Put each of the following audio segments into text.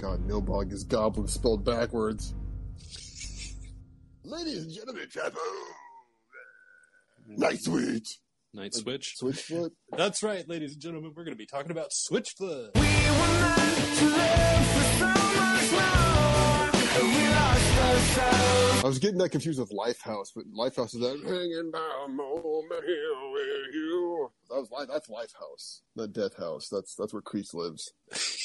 God, Nilbog is goblin spelled backwards. Ladies and gentlemen, Chapo. Night Switch. Night Switch. Switchfoot. That's right, ladies and gentlemen. We're going to be talking about Switchfoot. We were meant to live for so much more, we lost ourselves. I was getting that confused with Lifehouse, but Lifehouse is that hanging down moment here with you. That was life. That's Lifehouse, not Death House. That's that's where Crease lives.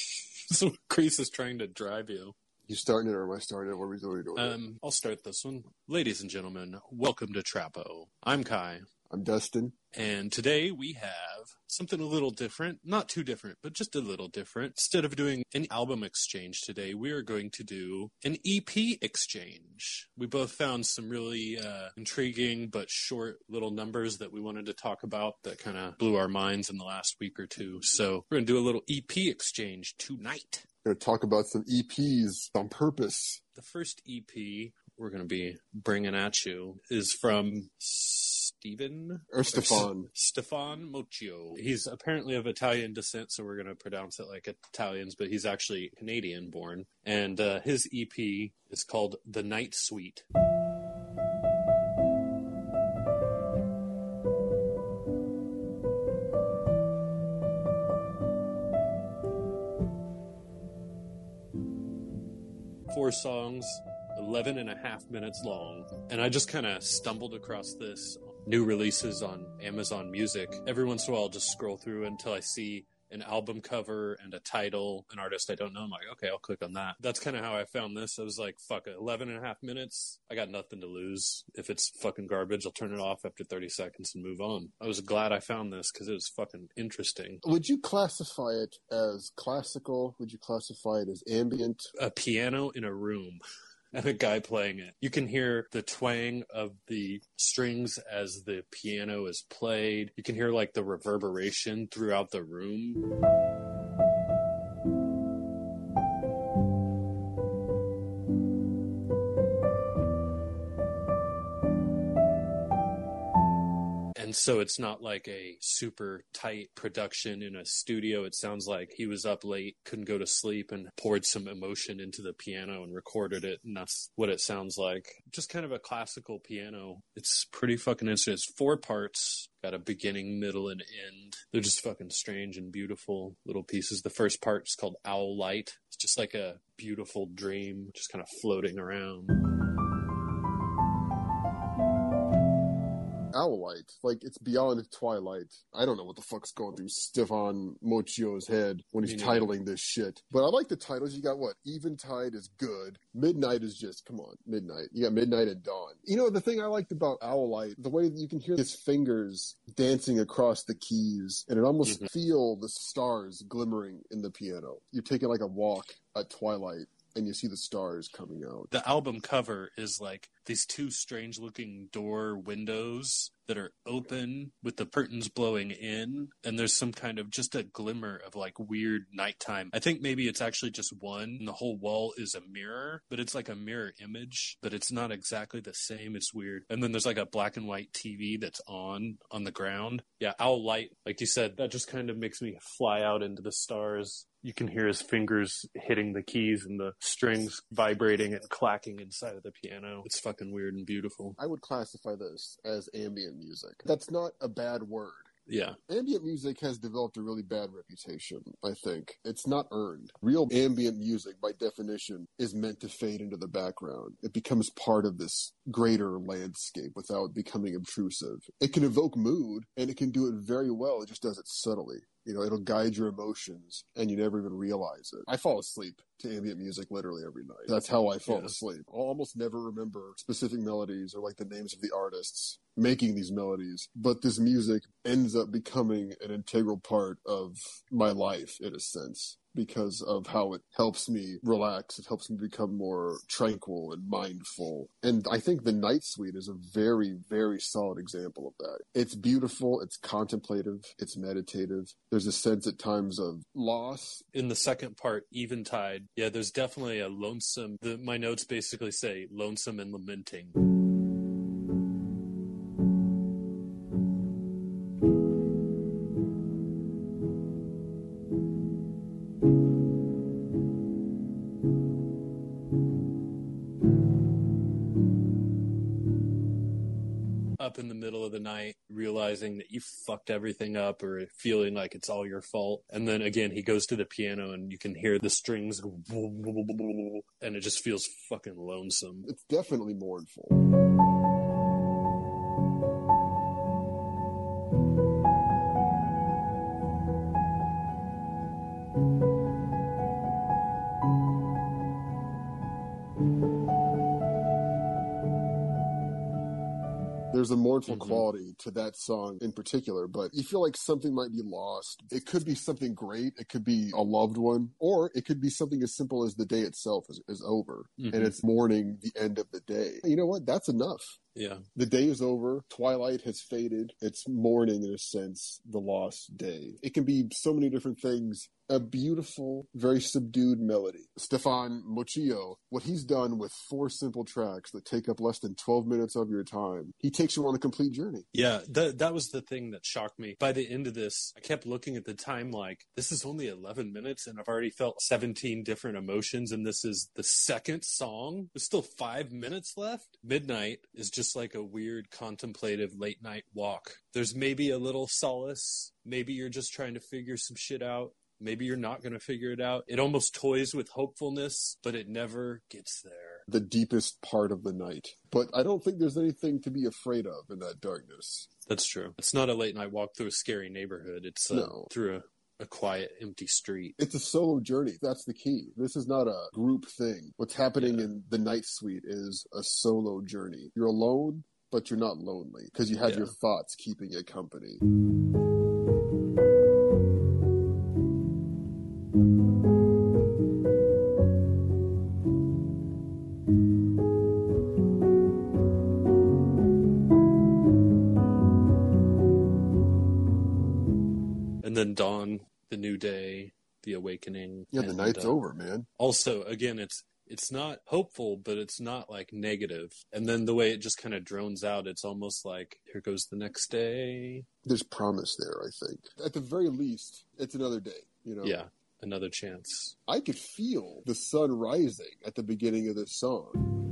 so Crease is trying to drive you. You starting it or am I starting it? What are we doing? What are we doing? Um, I'll start this one. Ladies and gentlemen, welcome to Trapo. I'm Kai. I'm Dustin. And today we have something a little different. Not too different, but just a little different. Instead of doing an album exchange today, we are going to do an EP exchange. We both found some really uh, intriguing but short little numbers that we wanted to talk about that kind of blew our minds in the last week or two. So we're going to do a little EP exchange tonight. We're going to talk about some EPs on purpose. The first EP we're going to be bringing at you is from Stephen or Stefan Stefan. He's apparently of Italian descent, so we're going to pronounce it like Italians, but he's actually Canadian born. And uh, his EP is called The Night Suite. Four songs, 11 and a half minutes long. And I just kind of stumbled across this new releases on Amazon Music. Every once in a while, I'll just scroll through until I see an album cover and a title, an artist I don't know. I'm like, okay, I'll click on that. That's kind of how I found this. I was like, fuck it, 11 and a half minutes. I got nothing to lose. If it's fucking garbage, I'll turn it off after 30 seconds and move on. I was glad I found this because it was fucking interesting. Would you classify it as classical? Would you classify it as ambient? A piano in a room. and a guy playing it. You can hear the twang of the strings as the piano is played. You can hear like the reverberation throughout the room. So it's not like a super tight production in a studio. It sounds like he was up late, couldn't go to sleep, and poured some emotion into the piano and recorded it. And that's what it sounds like. Just kind of a classical piano. It's pretty fucking interesting. It's four parts, got a beginning, middle, and end. They're just fucking strange and beautiful little pieces. The first part is called Owl Light. It's just like a beautiful dream, just kind of floating around. Owlite. Like it's beyond Twilight. I don't know what the fuck's going through Stephan Moccio's head when he's titling this shit. But I like the titles. You got what? Eventide is good. Midnight is just come on, midnight. You got midnight and dawn. You know the thing I liked about Owlite, the way that you can hear his fingers dancing across the keys, and it almost mm-hmm. feel the stars glimmering in the piano. You're taking like a walk at twilight and you see the stars coming out. The album cover is like these two strange looking door windows that are open with the curtains blowing in and there's some kind of just a glimmer of like weird nighttime. I think maybe it's actually just one and the whole wall is a mirror, but it's like a mirror image, but it's not exactly the same. It's weird. And then there's like a black and white TV that's on on the ground. Yeah, owl light, like you said, that just kind of makes me fly out into the stars you can hear his fingers hitting the keys and the strings vibrating and clacking inside of the piano. It's fucking weird and beautiful. I would classify this as ambient music. That's not a bad word. Yeah. Ambient music has developed a really bad reputation, I think. It's not earned. Real ambient music, by definition, is meant to fade into the background. It becomes part of this greater landscape without becoming obtrusive. It can evoke mood, and it can do it very well. It just does it subtly. You know, it'll guide your emotions and you never even realize it. I fall asleep to ambient music literally every night. That's how I fall yeah. asleep. I'll almost never remember specific melodies or like the names of the artists making these melodies, but this music ends up becoming an integral part of my life in a sense because of how it helps me relax. It helps me become more tranquil and mindful. And I think the Night Suite is a very, very solid example of that. It's beautiful. It's contemplative. It's meditative. There's a sense at times of loss. In the second part, Eventide, yeah, there's definitely a lonesome, the, my notes basically say lonesome and lamenting. Up in the middle of the night, realizing that you fucked everything up or feeling like it's all your fault. And then again, he goes to the piano and you can hear the strings and it just feels fucking lonesome. It's definitely mournful. There's a mournful mm-hmm. quality to that song in particular, but you feel like something might be lost. It could be something great. It could be a loved one, or it could be something as simple as the day itself is, is over mm-hmm. and it's mourning the end of the day. You know what? That's enough. Yeah. The day is over. Twilight has faded. It's mourning, in a sense, the lost day. It can be so many different things. A beautiful, very subdued melody. Stephan Moccio, what he's done with four simple tracks that take up less than 12 minutes of your time, he takes you on a complete journey. Yeah, that, that was the thing that shocked me. By the end of this, I kept looking at the time like, this is only 11 minutes and I've already felt 17 different emotions, and this is the second song. There's still five minutes left. Midnight is just just like a weird contemplative late night walk. There's maybe a little solace. Maybe you're just trying to figure some shit out. Maybe you're not going to figure it out. It almost toys with hopefulness, but it never gets there. The deepest part of the night. But I don't think there's anything to be afraid of in that darkness. That's true. It's not a late night walk through a scary neighborhood. It's uh, no. through a a quiet, empty street. It's a solo journey. That's the key. This is not a group thing. What's happening yeah. in the night suite is a solo journey. You're alone, but you're not lonely because you have yeah. your thoughts keeping you company. The new day, the awakening. Yeah, the and, night's uh, over, man. Also, again, it's it's not hopeful, but it's not like negative. And then the way it just kind of drones out, it's almost like here goes the next day. There's promise there, I think. At the very least, it's another day. You know. Yeah, another chance. I could feel the sun rising at the beginning of this song.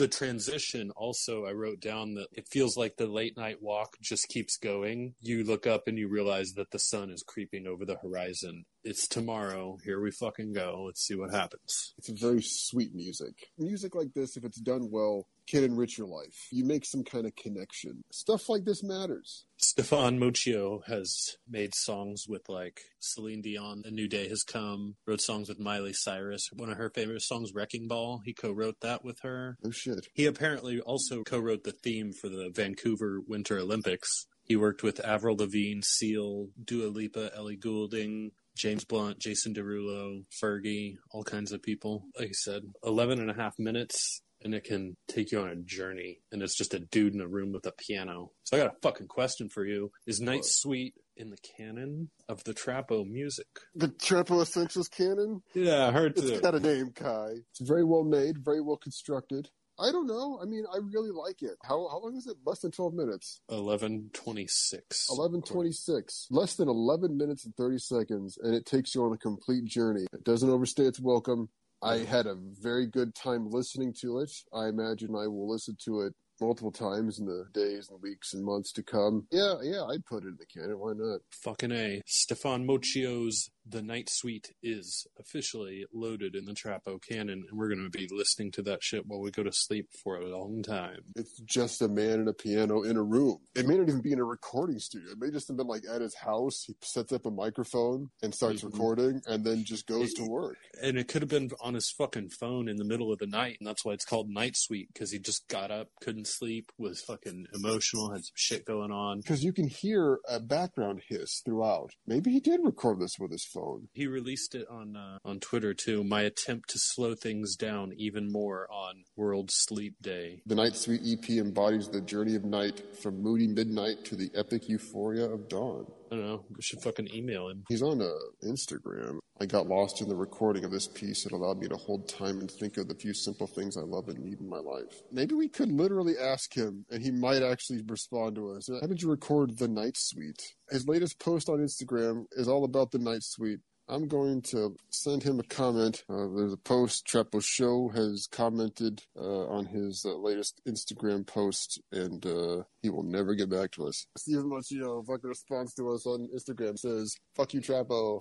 The transition also i wrote down that it feels like the late night walk just keeps going. You look up and you realize that the sun is creeping over the horizon. It's tomorrow. Here we fucking go. Let's see what happens. It's very sweet music. Music like this if it's done well can enrich your life. You make some kind of connection. Stuff like this matters. Stephan Moccio has made songs with like Celine Dion, A New Day Has Come, wrote songs with Miley Cyrus. One of her favorite songs, Wrecking Ball, he co wrote that with her. Oh shit. He apparently also co wrote the theme for the Vancouver Winter Olympics. He worked with Avril Lavigne, Seal, Dua Lipa, Ellie Goulding, James Blunt, Jason Derulo, Fergie, all kinds of people. Like I said, 11 and a half minutes and it can take you on a journey. And it's just a dude in a room with a piano. So I got a fucking question for you: Is Night Suite in the canon of the Trapo music? The Trapo Essentials canon? Yeah, I heard it's got a name, Kai. It's very well made, very well constructed. I don't know. I mean, I really like it. How how long is it? Less than twelve minutes. Eleven twenty six. Eleven twenty six. Less than eleven minutes and thirty seconds, and it takes you on a complete journey. It doesn't overstay its welcome. I had a very good time listening to it. I imagine I will listen to it multiple times in the days and weeks and months to come. Yeah, yeah, I'd put it in the canon. Why not? Fucking A. Stephan Moccio's The Night Suite is officially loaded in the Trapo canon, and we're going to be listening to that shit while we go to sleep for a long time. It's just a man and a piano in a room. It may not even be in a recording studio. It may just have been like at his house. He sets up a microphone and starts mm-hmm. recording and then just goes it, to work. And it could have been on his fucking phone in the middle of the night, and that's why it's called Night Suite, because he just got up, couldn't sleep, was fucking emotional, had some shit going on. Because you can hear a background hiss throughout. Maybe he did record this with his phone. He released it on uh, on Twitter too. My attempt to slow things down even more on World Sleep Day. The Night Suite EP embodies the journey of night from moody midnight to the epic euphoria of dawn. I don't know. We should fucking email him. He's on uh, Instagram. I got lost in the recording of this piece. It allowed me to hold time and think of the few simple things I love and need in my life. Maybe we could literally ask him, and he might actually respond to us. How did you record the night suite? His latest post on Instagram is all about the night suite. I'm going to send him a comment. Uh, there's a post. Trapo Show has commented uh, on his uh, latest Instagram post, and uh, he will never get back to us. Steven Machino fucking response to us on Instagram says, "Fuck you, Trapo.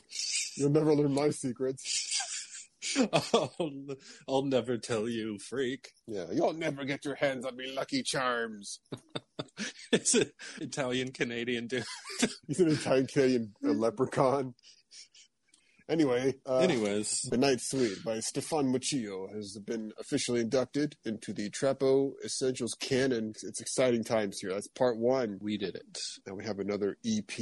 You'll never learn my secrets." I'll, I'll never tell you, freak. Yeah, you'll never get your hands on me Lucky Charms. it's an Italian Canadian dude. He's an Italian Canadian leprechaun. Anyway, uh, Anyways, The Night Suite by Stephan Moccio has been officially inducted into the Trapo Essentials canon. It's exciting times here. That's part one. we did it. Now we have another EP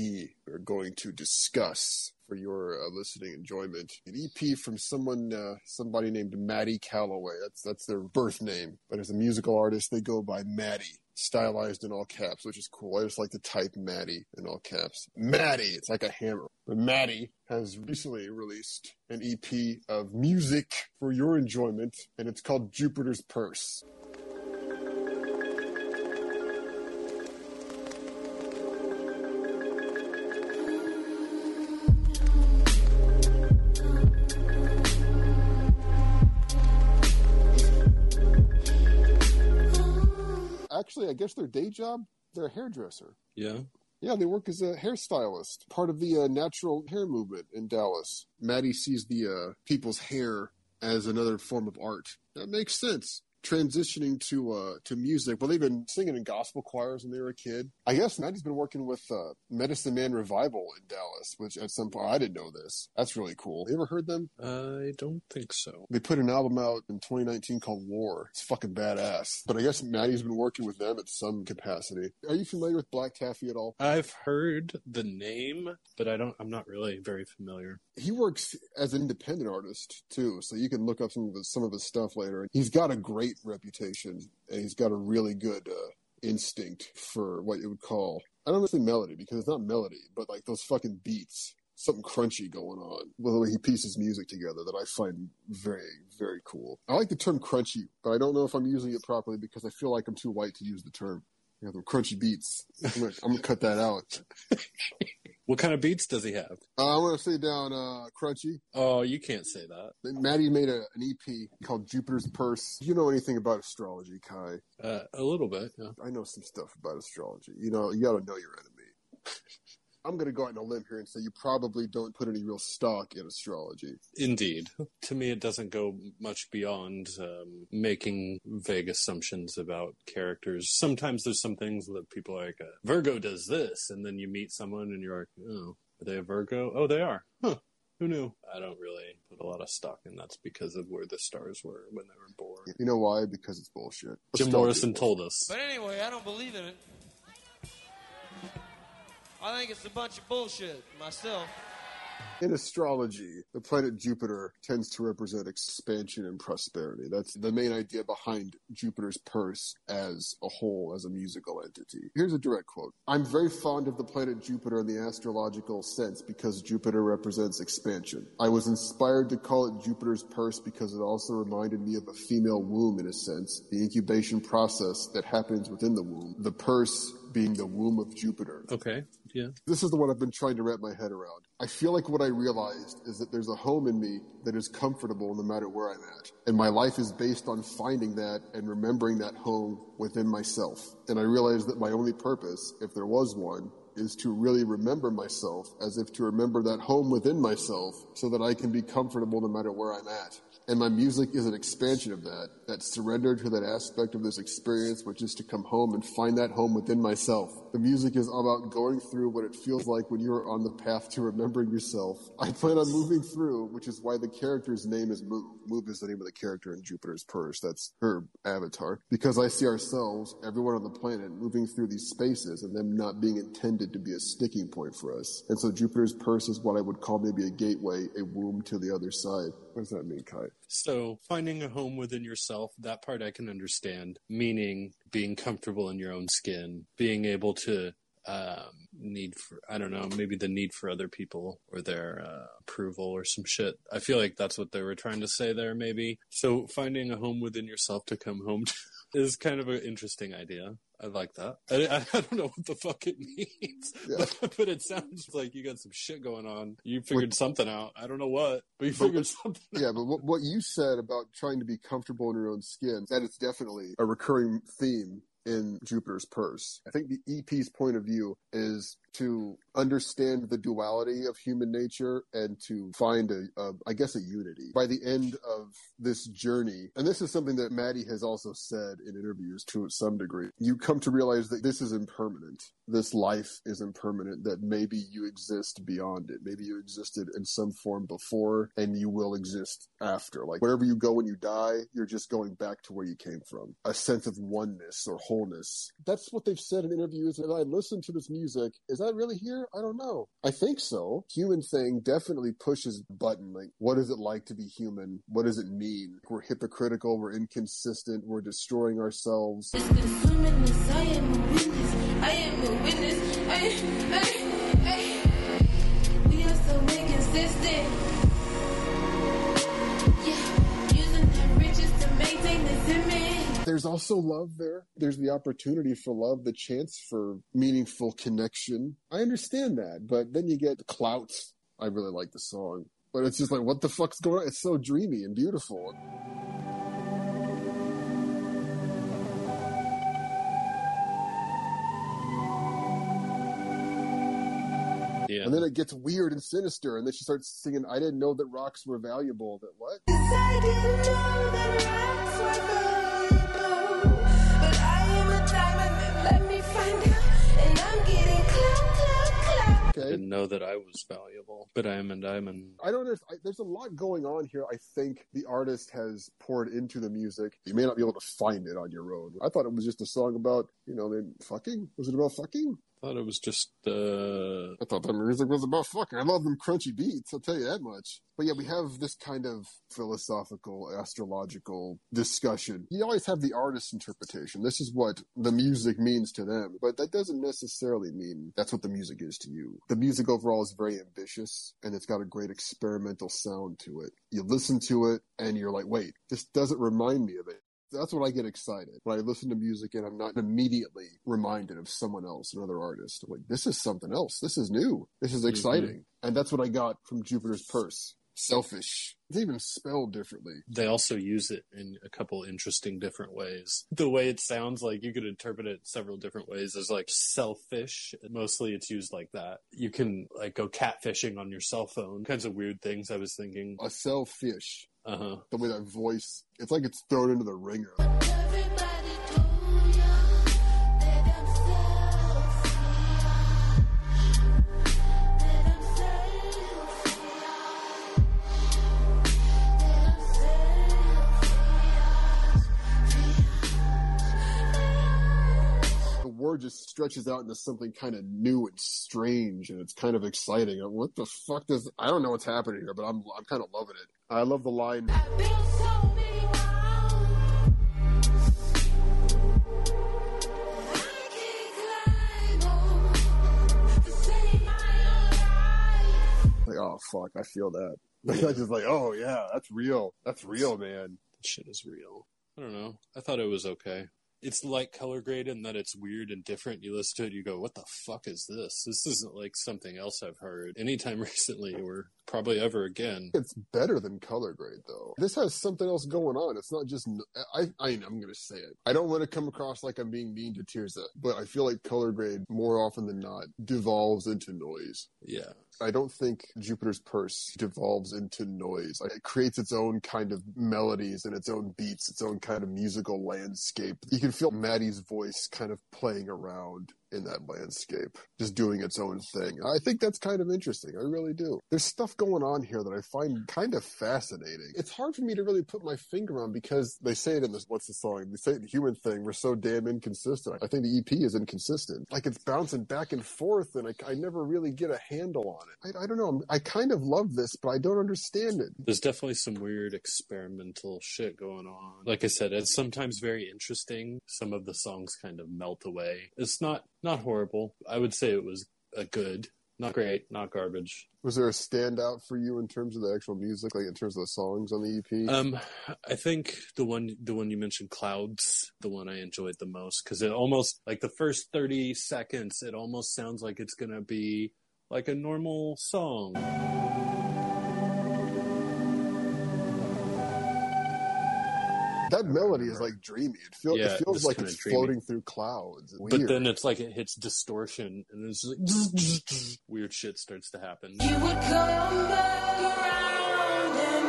we're going to discuss for your uh, listening enjoyment. An EP from someone, uh, somebody named Maddie Calloway. That's that's their birth name, but as a musical artist, they go by Maddie. Stylized in all caps, which is cool. I just like to type Maddie in all caps. Maddie, it's like a hammer. But Maddie has recently released an EP of music for your enjoyment, and it's called Jupiter's Purse. I guess their day job, they're a hairdresser. Yeah. Yeah, they work as a hairstylist, part of the uh, natural hair movement in Dallas. Maddie sees the uh, people's hair as another form of art. That makes sense. Transitioning to uh, to music. Well, they've been singing in gospel choirs when they were a kid. I guess Maddie's been working with uh, Medicine Man Revival in Dallas, which at some point I didn't know this. That's really cool. You ever heard them? I don't think so. They put an album out in 2019 called War. It's fucking badass. But I guess Maddie's been working with them at some capacity. Are you familiar with Black Taffy at all? I've heard the name, but I don't. I'm not really very familiar. he works as an independent artist too, so you can look up some of his, some of his stuff later. He's got a great reputation, and he's got a really good uh, instinct for what you would call I don't say melody because it's not melody, but like those fucking beats, something crunchy going on with the way he pieces music together that I find very very cool. I like the term crunchy, but I don't know if I'm using it properly because I feel like I'm too white to use the term. You know, the crunchy beats. I'm gonna, I'm gonna cut that out. What kind of beats does he have? Uh, I want to say down uh, crunchy. Oh, you can't say that. Maddie made a, an EP called Jupiter's Purse. Do you know anything about astrology, Kai? Uh, a little bit. Yeah. I know some stuff about astrology. You know, you got to know your enemy. I'm going to go out on a limb here and say you probably don't put any real stock in astrology. Indeed. To me, it doesn't go much beyond um, making vague assumptions about characters. Sometimes there's some things that people are like, uh, Virgo does this, and then you meet someone and you're like, oh, are they a Virgo? Oh, they are. Huh. Who knew? I don't really put a lot of stock in that's because of where the stars were when they were born. You know why? Because it's bullshit. Jim Morrison is told us. But anyway, I don't believe in it. I think it's a bunch of bullshit myself. In astrology, the planet Jupiter tends to represent expansion and prosperity. That's the main idea behind Jupiter's purse as a whole, as a musical entity. Here's a direct quote I'm very fond of the planet Jupiter in the astrological sense because Jupiter represents expansion. I was inspired to call it Jupiter's purse because it also reminded me of a female womb in a sense, the incubation process that happens within the womb, the purse being the womb of Jupiter. Okay. Yeah. This is the one I've been trying to wrap my head around. I feel like what I realized is that there's a home in me that is comfortable no matter where I'm at. And my life is based on finding that and remembering that home within myself. And I realized that my only purpose, if there was one, is to really remember myself as if to remember that home within myself so that I can be comfortable no matter where I'm at. And my music is an expansion of that, that surrender to that aspect of this experience, which is to come home and find that home within myself. The music is about going through what it feels like when you're on the path to remembering yourself. I plan on moving through, which is why the character's name is Move. Move is the name of the character in Jupiter's Purse. That's her avatar. Because I see ourselves, everyone on the planet, moving through these spaces and them not being intended to be a sticking point for us. And so Jupiter's Purse is what I would call maybe a gateway, a womb to the other side. What does that mean, Kai? So finding a home within yourself, that part I can understand. Meaning being comfortable in your own skin, being able to um, need for I don't know, maybe the need for other people or their uh, approval or some shit. I feel like that's what they were trying to say there, maybe. So finding a home within yourself to come home to is kind of an interesting idea. I like that. I, I, don't know what the fuck it means, Yeah. but, but it sounds like you got some shit going on. You figured something out. I don't know what, but you But- figured something. Yeah, but what, what you said about trying to be comfortable in your own skin, that is definitely a recurring theme in Jupiter's Purse. I think the EP's point of view is to understand the duality of human nature and to find a, a, I guess, a unity. By the end of this journey, and this is something that Maddie has also said in interviews to some degree, you come to realize that this is impermanent. This life is impermanent, that maybe you exist beyond it. Maybe you existed in some form before and you will exist after. Like wherever you go when you die, you're just going back to where you came from. A sense of oneness or wholeness. That's what they've said in interviews. And I listened to this music. Is that really here? I don't know. I think so. Human thing definitely pushes button. Like, what is it like to be human? What does it mean? We're hypocritical. We're inconsistent. We're destroying ourselves. I am. I, I, There's also love there. There's the opportunity for love, the chance for meaningful connection. I understand that, but then you get clout. I really like the song, but it's just like, what the fuck's going on? It's so dreamy and beautiful. Yeah. And then it gets weird and sinister, and then she starts singing, I didn't know that rocks were valuable. That what? Clout. I didn't know that I was valuable, but I am a diamond. I don't know. If, I, there's a lot going on here. I think the artist has poured into the music. You may not be able to find it on your own. I thought it was just a song about, you know, fucking. Was it about fucking? Thought it was just uh I thought the music was about fucking. I love them crunchy beats. I'll tell you that much. But yeah, we have this kind of philosophical, astrological discussion. You always have the artist's interpretation. This is what the music means to them, but that doesn't necessarily mean that's what the music is to you. The music overall is very ambitious and it's got a great experimental sound to it. You listen to it and you're like, wait, this doesn't remind me of it. That's when I get excited when I listen to music and I'm not immediately reminded of someone else, another artist. I'm like, this is something else. This is new. This is mm-hmm. exciting. And that's what I got from Jupiter's Purse. Selfish. It's even spelled differently. they also use it in a couple interesting different ways. The way it sounds like you could interpret it several different ways as like selfish. Mostly it's used like that. You can like go catfishing on your cell phone. Kinds of weird things I was thinking. A selfish. Uh-huh. The way that voice, it's like it's thrown into the ringer. Just stretches out into something kind of new and strange and it's kind of exciting. What the fuck does, I don't know what's happening here, but I'm, I'm kind of loving it. I love the line. Like, oh fuck, I feel that. Like, I just like, oh yeah, that's real. That's real, man. Shit is real. I don't know. I thought it was okay. It's like Colourgrade in that it's weird and different. You listen to it, you go, "What the fuck is this? This isn't like something else I've heard anytime recently, or probably ever again." It's better than Colourgrade though. This has something else going on. It's not just, I, I, I'm going to say it. I don't want to come across like I'm being mean to Tirzah, but I feel like Colourgrade more often than not devolves into noise. Yeah, I don't think Jupiter's Purse devolves into noise. It creates its own kind of melodies and its own beats, its own kind of musical landscape. You can feel Maddie's voice kind of playing around in that landscape, just doing its own thing. I think that's kind of interesting. I really do. There's stuff going on here that I find kind of fascinating. It's hard for me to really put my finger on because they say it in this, what's the song? They say it in the Human Thing, we're so damn inconsistent. I think the EP is inconsistent. Like it's bouncing back and forth and I, I never really get a handle on it. I, I don't know. I kind of love this, but I don't understand it. there's definitely some weird experimental shit going on. Like I said, it's sometimes very interesting. Some of the songs kind of melt away. It's not not horrible. I would say it was a good, not great, not garbage. Was there a standout for you in terms of the actual music, like in terms of the songs on the EP? Um, I think the one the one you mentioned, Clouds, the one I enjoyed the most because it almost like the first thirty seconds, it almost sounds like it's gonna be like a normal song. That melody is like dreamy. It, feel, Yeah, it feels it's like it's dreamy. floating through clouds. It's But weird. then it's like it hits distortion and it's like weird shit starts to happen. You would come back around and.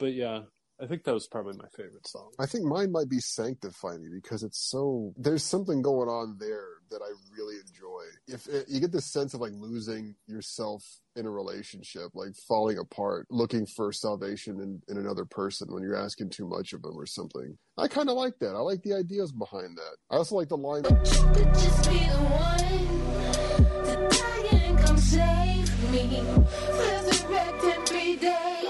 But yeah, I think that was probably my favorite song. I think mine might be Sanctify Me because it's so there's something going on there that I really enjoy. If it, you get this sense of like losing yourself in a relationship, like falling apart, looking for salvation in, in another person when you're asking too much of them or something. I kind of like that. I like the ideas behind that. I also like the line. Could just be the one to die and come save me. Resurrect every day.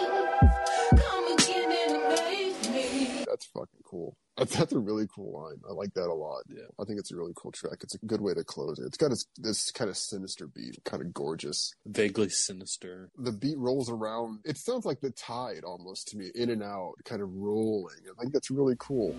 Come again and make me. That's fucking cool. That's, a really cool line. I like that a lot. Yeah. I think it's a really cool track. It's a good way to close it. It's got this, this kind of sinister beat, kind of gorgeous. Vaguely sinister. the beat rolls around. It sounds like the tide almost to me, in and out, kind of rolling. I think that's really cool.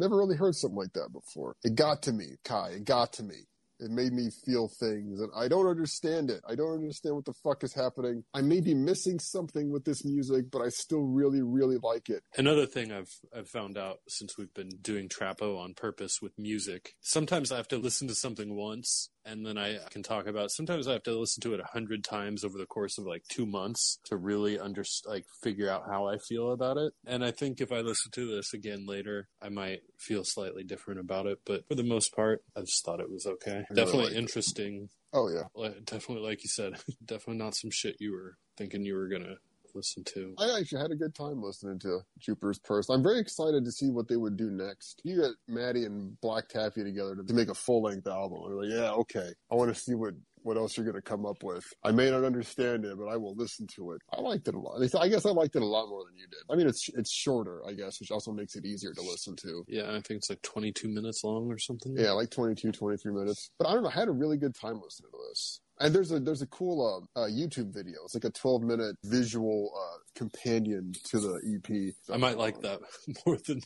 Never really heard something like that before. It got to me, Kai. It got to me. It made me feel things, and I don't understand it. I don't understand what the fuck is happening. I may be missing something with this music, but I still really, really like it. Another thing I've I've found out since we've been doing Trapo on purpose with music, sometimes I have to listen to something once and then I can talk about. Sometimes I have to listen to it a hundred times over the course of like two months to really under like figure out how I feel about it. And I think if I listen to this again later, I might feel slightly different about it. But for the most part, I just thought it was okay. really Definitely liked it. interesting. Oh yeah, Definitely, like you said, definitely not some shit you were thinking you were gonna listen to. I actually had a good time listening to Jupiter's Purse. I'm very excited to see what they would do next. You get Maddie and Black Taffy together to, to make a full length album. I'm like, yeah, okay. I want to see what what else you're going to come up with. I may not understand it, but I will listen to it. I liked it a lot. I guess I liked it a lot more than you did. I mean, it's it's shorter, I guess, which also makes it easier to listen to. Yeah, I think it's like 22 minutes long or something. Yeah, like 22, 23 minutes. But I don't know. I had a really good time listening to this. And there's a there's a cool uh, uh, YouTube video. It's like a 12 minute visual uh, companion to the EP. I might like that more than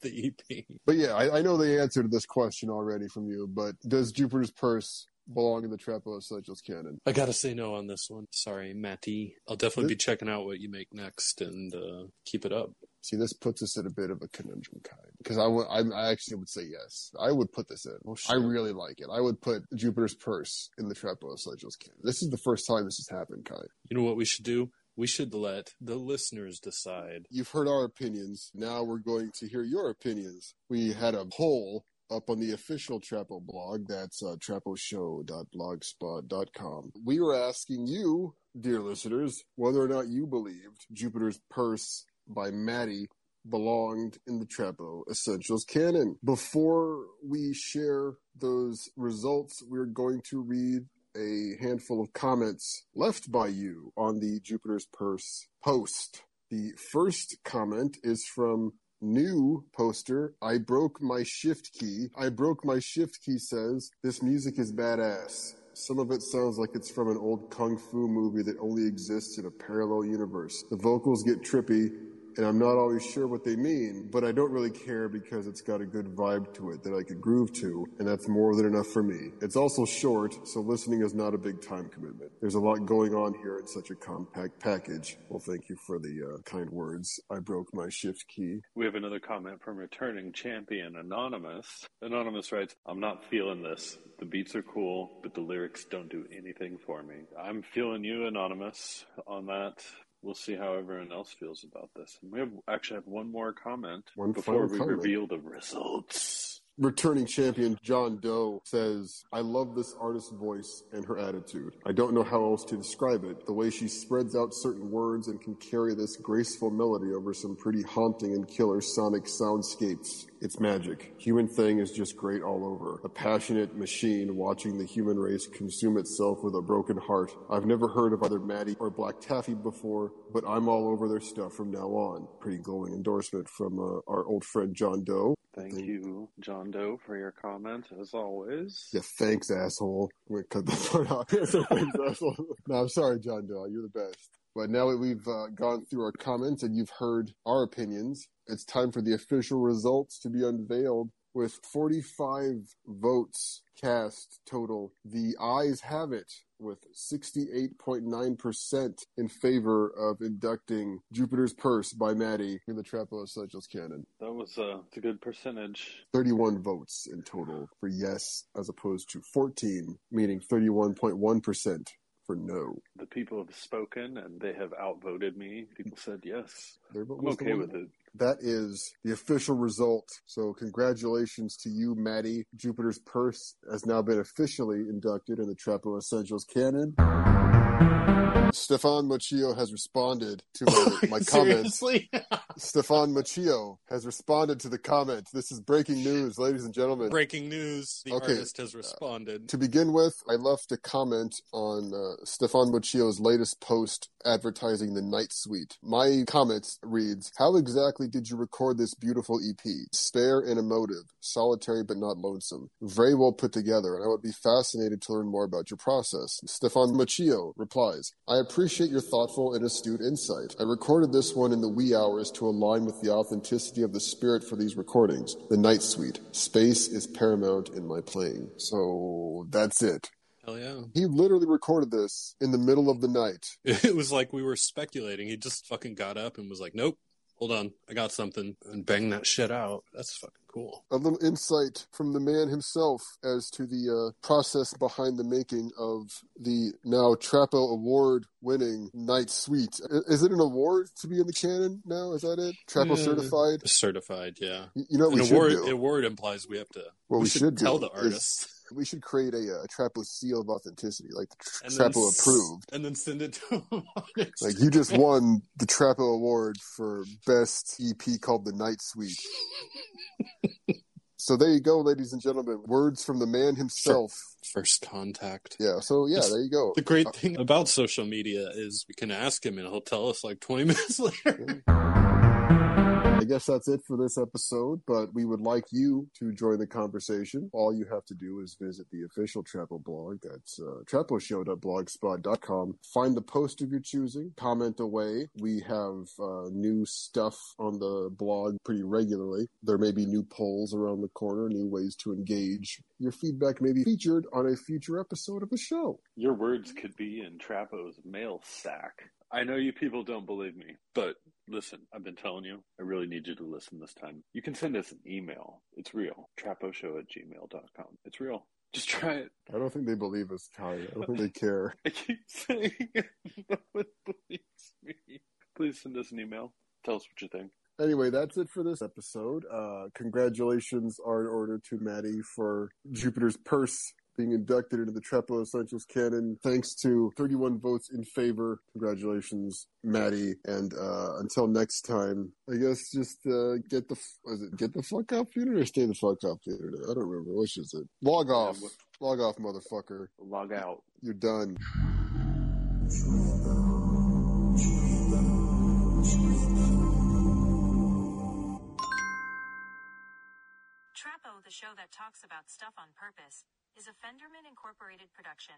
the EP. But yeah, I, I know the answer to this question already from you. But does Jupiter's Purse belong in the Trapo Essentials canon? I gotta say no on this one. Sorry, Maddie. I'll definitely be checking out what you make next and uh, keep it up. See, this puts us in a bit of a conundrum, Kai. Because I would, I, I actually would say yes. I would put this in. Oh, I really like it. I would put Jupiter's Purse in the Trapo Essentials canon. This is the first time this has happened, Kai. You know what we should do? We should let the listeners decide. You've heard our opinions. Now we're going to hear your opinions. We had a poll up on the official Trapo blog. That's uh, traposhow.blogspot.com. We were asking you, dear listeners, whether or not you believed Jupiter's Purse by Maddie belonged in the Trapo Essentials canon. Before we share those results, we're going to read a handful of comments left by you on the Jupiter's Purse post. The first comment is from new poster. I broke my shift key. I broke my shift key says, this music is badass. Some of it sounds like it's from an old kung fu movie that only exists in a parallel universe. The vocals get trippy, and I'm not always sure what they mean, but I don't really care because it's got a good vibe to it that I could groove to, and that's more than enough for me. It's also short, so listening is not a big time commitment. There's a lot going on here in such a compact package. Well, thank you for the uh, kind words. I broke my shift key. We have another comment from returning champion Anonymous. Anonymous writes, I'm not feeling this. The beats are cool, but the lyrics don't do anything for me. I'm feeling you, Anonymous, on that. We'll see how everyone else feels about this. And we have actually have one more comment One before we comment. reveal the results. Returning champion John Doe says, I love this artist's voice and her attitude. I don't know how else to describe it. The way she spreads out certain words and can carry this graceful melody over some pretty haunting and killer sonic soundscapes. It's magic. Human Thing is just great all over. A passionate machine watching the human race consume itself with a broken heart. I've never heard of either Maddie or Black Taffy before, but I'm all over their stuff from now on. Pretty glowing endorsement from uh, our old friend John Doe. Thank you, John Doe, for your comment, as always. Yeah, thanks, asshole. I'm gonna cut that part out. Yeah, so thanks, asshole. No, I'm sorry, John Doe. You're the best. But now that we've uh, gone through our comments and you've heard our opinions, it's time for the official results to be unveiled. With 45 votes cast total, the ayes have it with 68.9% in favor of inducting Jupiter's Purse by Maddie in the Trapo Essentials canon. That was uh, it's a good percentage. 31 votes in total for yes, as opposed to 14, meaning 31.1% for no. The people have spoken and they have outvoted me. People said yes. I'm okay with it. That is the official result. So congratulations to you, Maddie. Jupiter's Purse has now been officially inducted in the Trapo Essentials canon. Stephan Moccio has responded to my, my comments. Seriously? Stephan Moccio has responded to the comment. This is breaking news, ladies and gentlemen. Breaking news. The Okay. artist has responded. To begin with, I left a comment on uh, Stephan Moccio's latest post advertising the Night Suite. My comment reads, How exactly did you record this beautiful EP? Spare and emotive, solitary but not lonesome. Very well put together, and I would be fascinated to learn more about your process. Stephan Moccio replies, I appreciate your thoughtful and astute insight. I recorded this one in the wee hours to align with the authenticity of the spirit for these recordings. The Night Suite. Space is paramount in my playing. So that's it. Hell yeah. He literally recorded this in the middle of the night. It was like we were speculating. He just fucking got up and was like, nope, hold on. I got something. And bang that shit out. That's fucking cool. A little insight from the man himself as to the uh, process behind the making of the now Trapo Award winning Night Suite. Is it an award to be in the canon now? Is that it? Trapo Yeah. certified? Certified, yeah. You you know what An we should award, do? award implies we have to. What we should do tell the is- artist. We should create a, uh Trapo seal of authenticity, like the tr- And then Trapo s- approved. And then send it to him. Like you just won the Trapo Award for best EP called the Night Suite. so there you go, ladies and gentlemen. Words from the man himself. First contact. Yeah. So yeah, It's- there you go. The great thing about social media is we can ask him and he'll tell us like 20 minutes later. Guess that's it for this episode, but we would like you to join the conversation. All you have to do is visit the official Trapo blog. That's uh, traposhow.blogspot.com. Find the post of your choosing, comment away. We have uh, new stuff on the blog pretty regularly. There may be new polls around the corner, new ways to engage. Your feedback may be featured on a future episode of the show. Your words could be in Trapo's mail sack. I know you people don't believe me, but listen, I've been telling you, I really need you to listen this time. You can send us an email. It's real. Traposhow at gmail.com. It's real. Just try it. I don't think they believe us, Ty. I don't think they care. I keep saying it. No one believes me. Please send us an email. Tell us what you think. Anyway, that's it for this episode. Uh, congratulations are in order to Maddie for Jupiter's Purse being inducted into the Trapo Essentials canon. Thanks to 31 votes in favor. Congratulations, Maddie. And uh, until next time, I guess just uh, get the f- was it get the fuck off the internet or stay the fuck off the internet. I don't remember. Which is it? Log off. what- Log off, motherfucker. Log out. You're done. Trapo, the show that talks about stuff on purpose, is a Fenderman Incorporated production.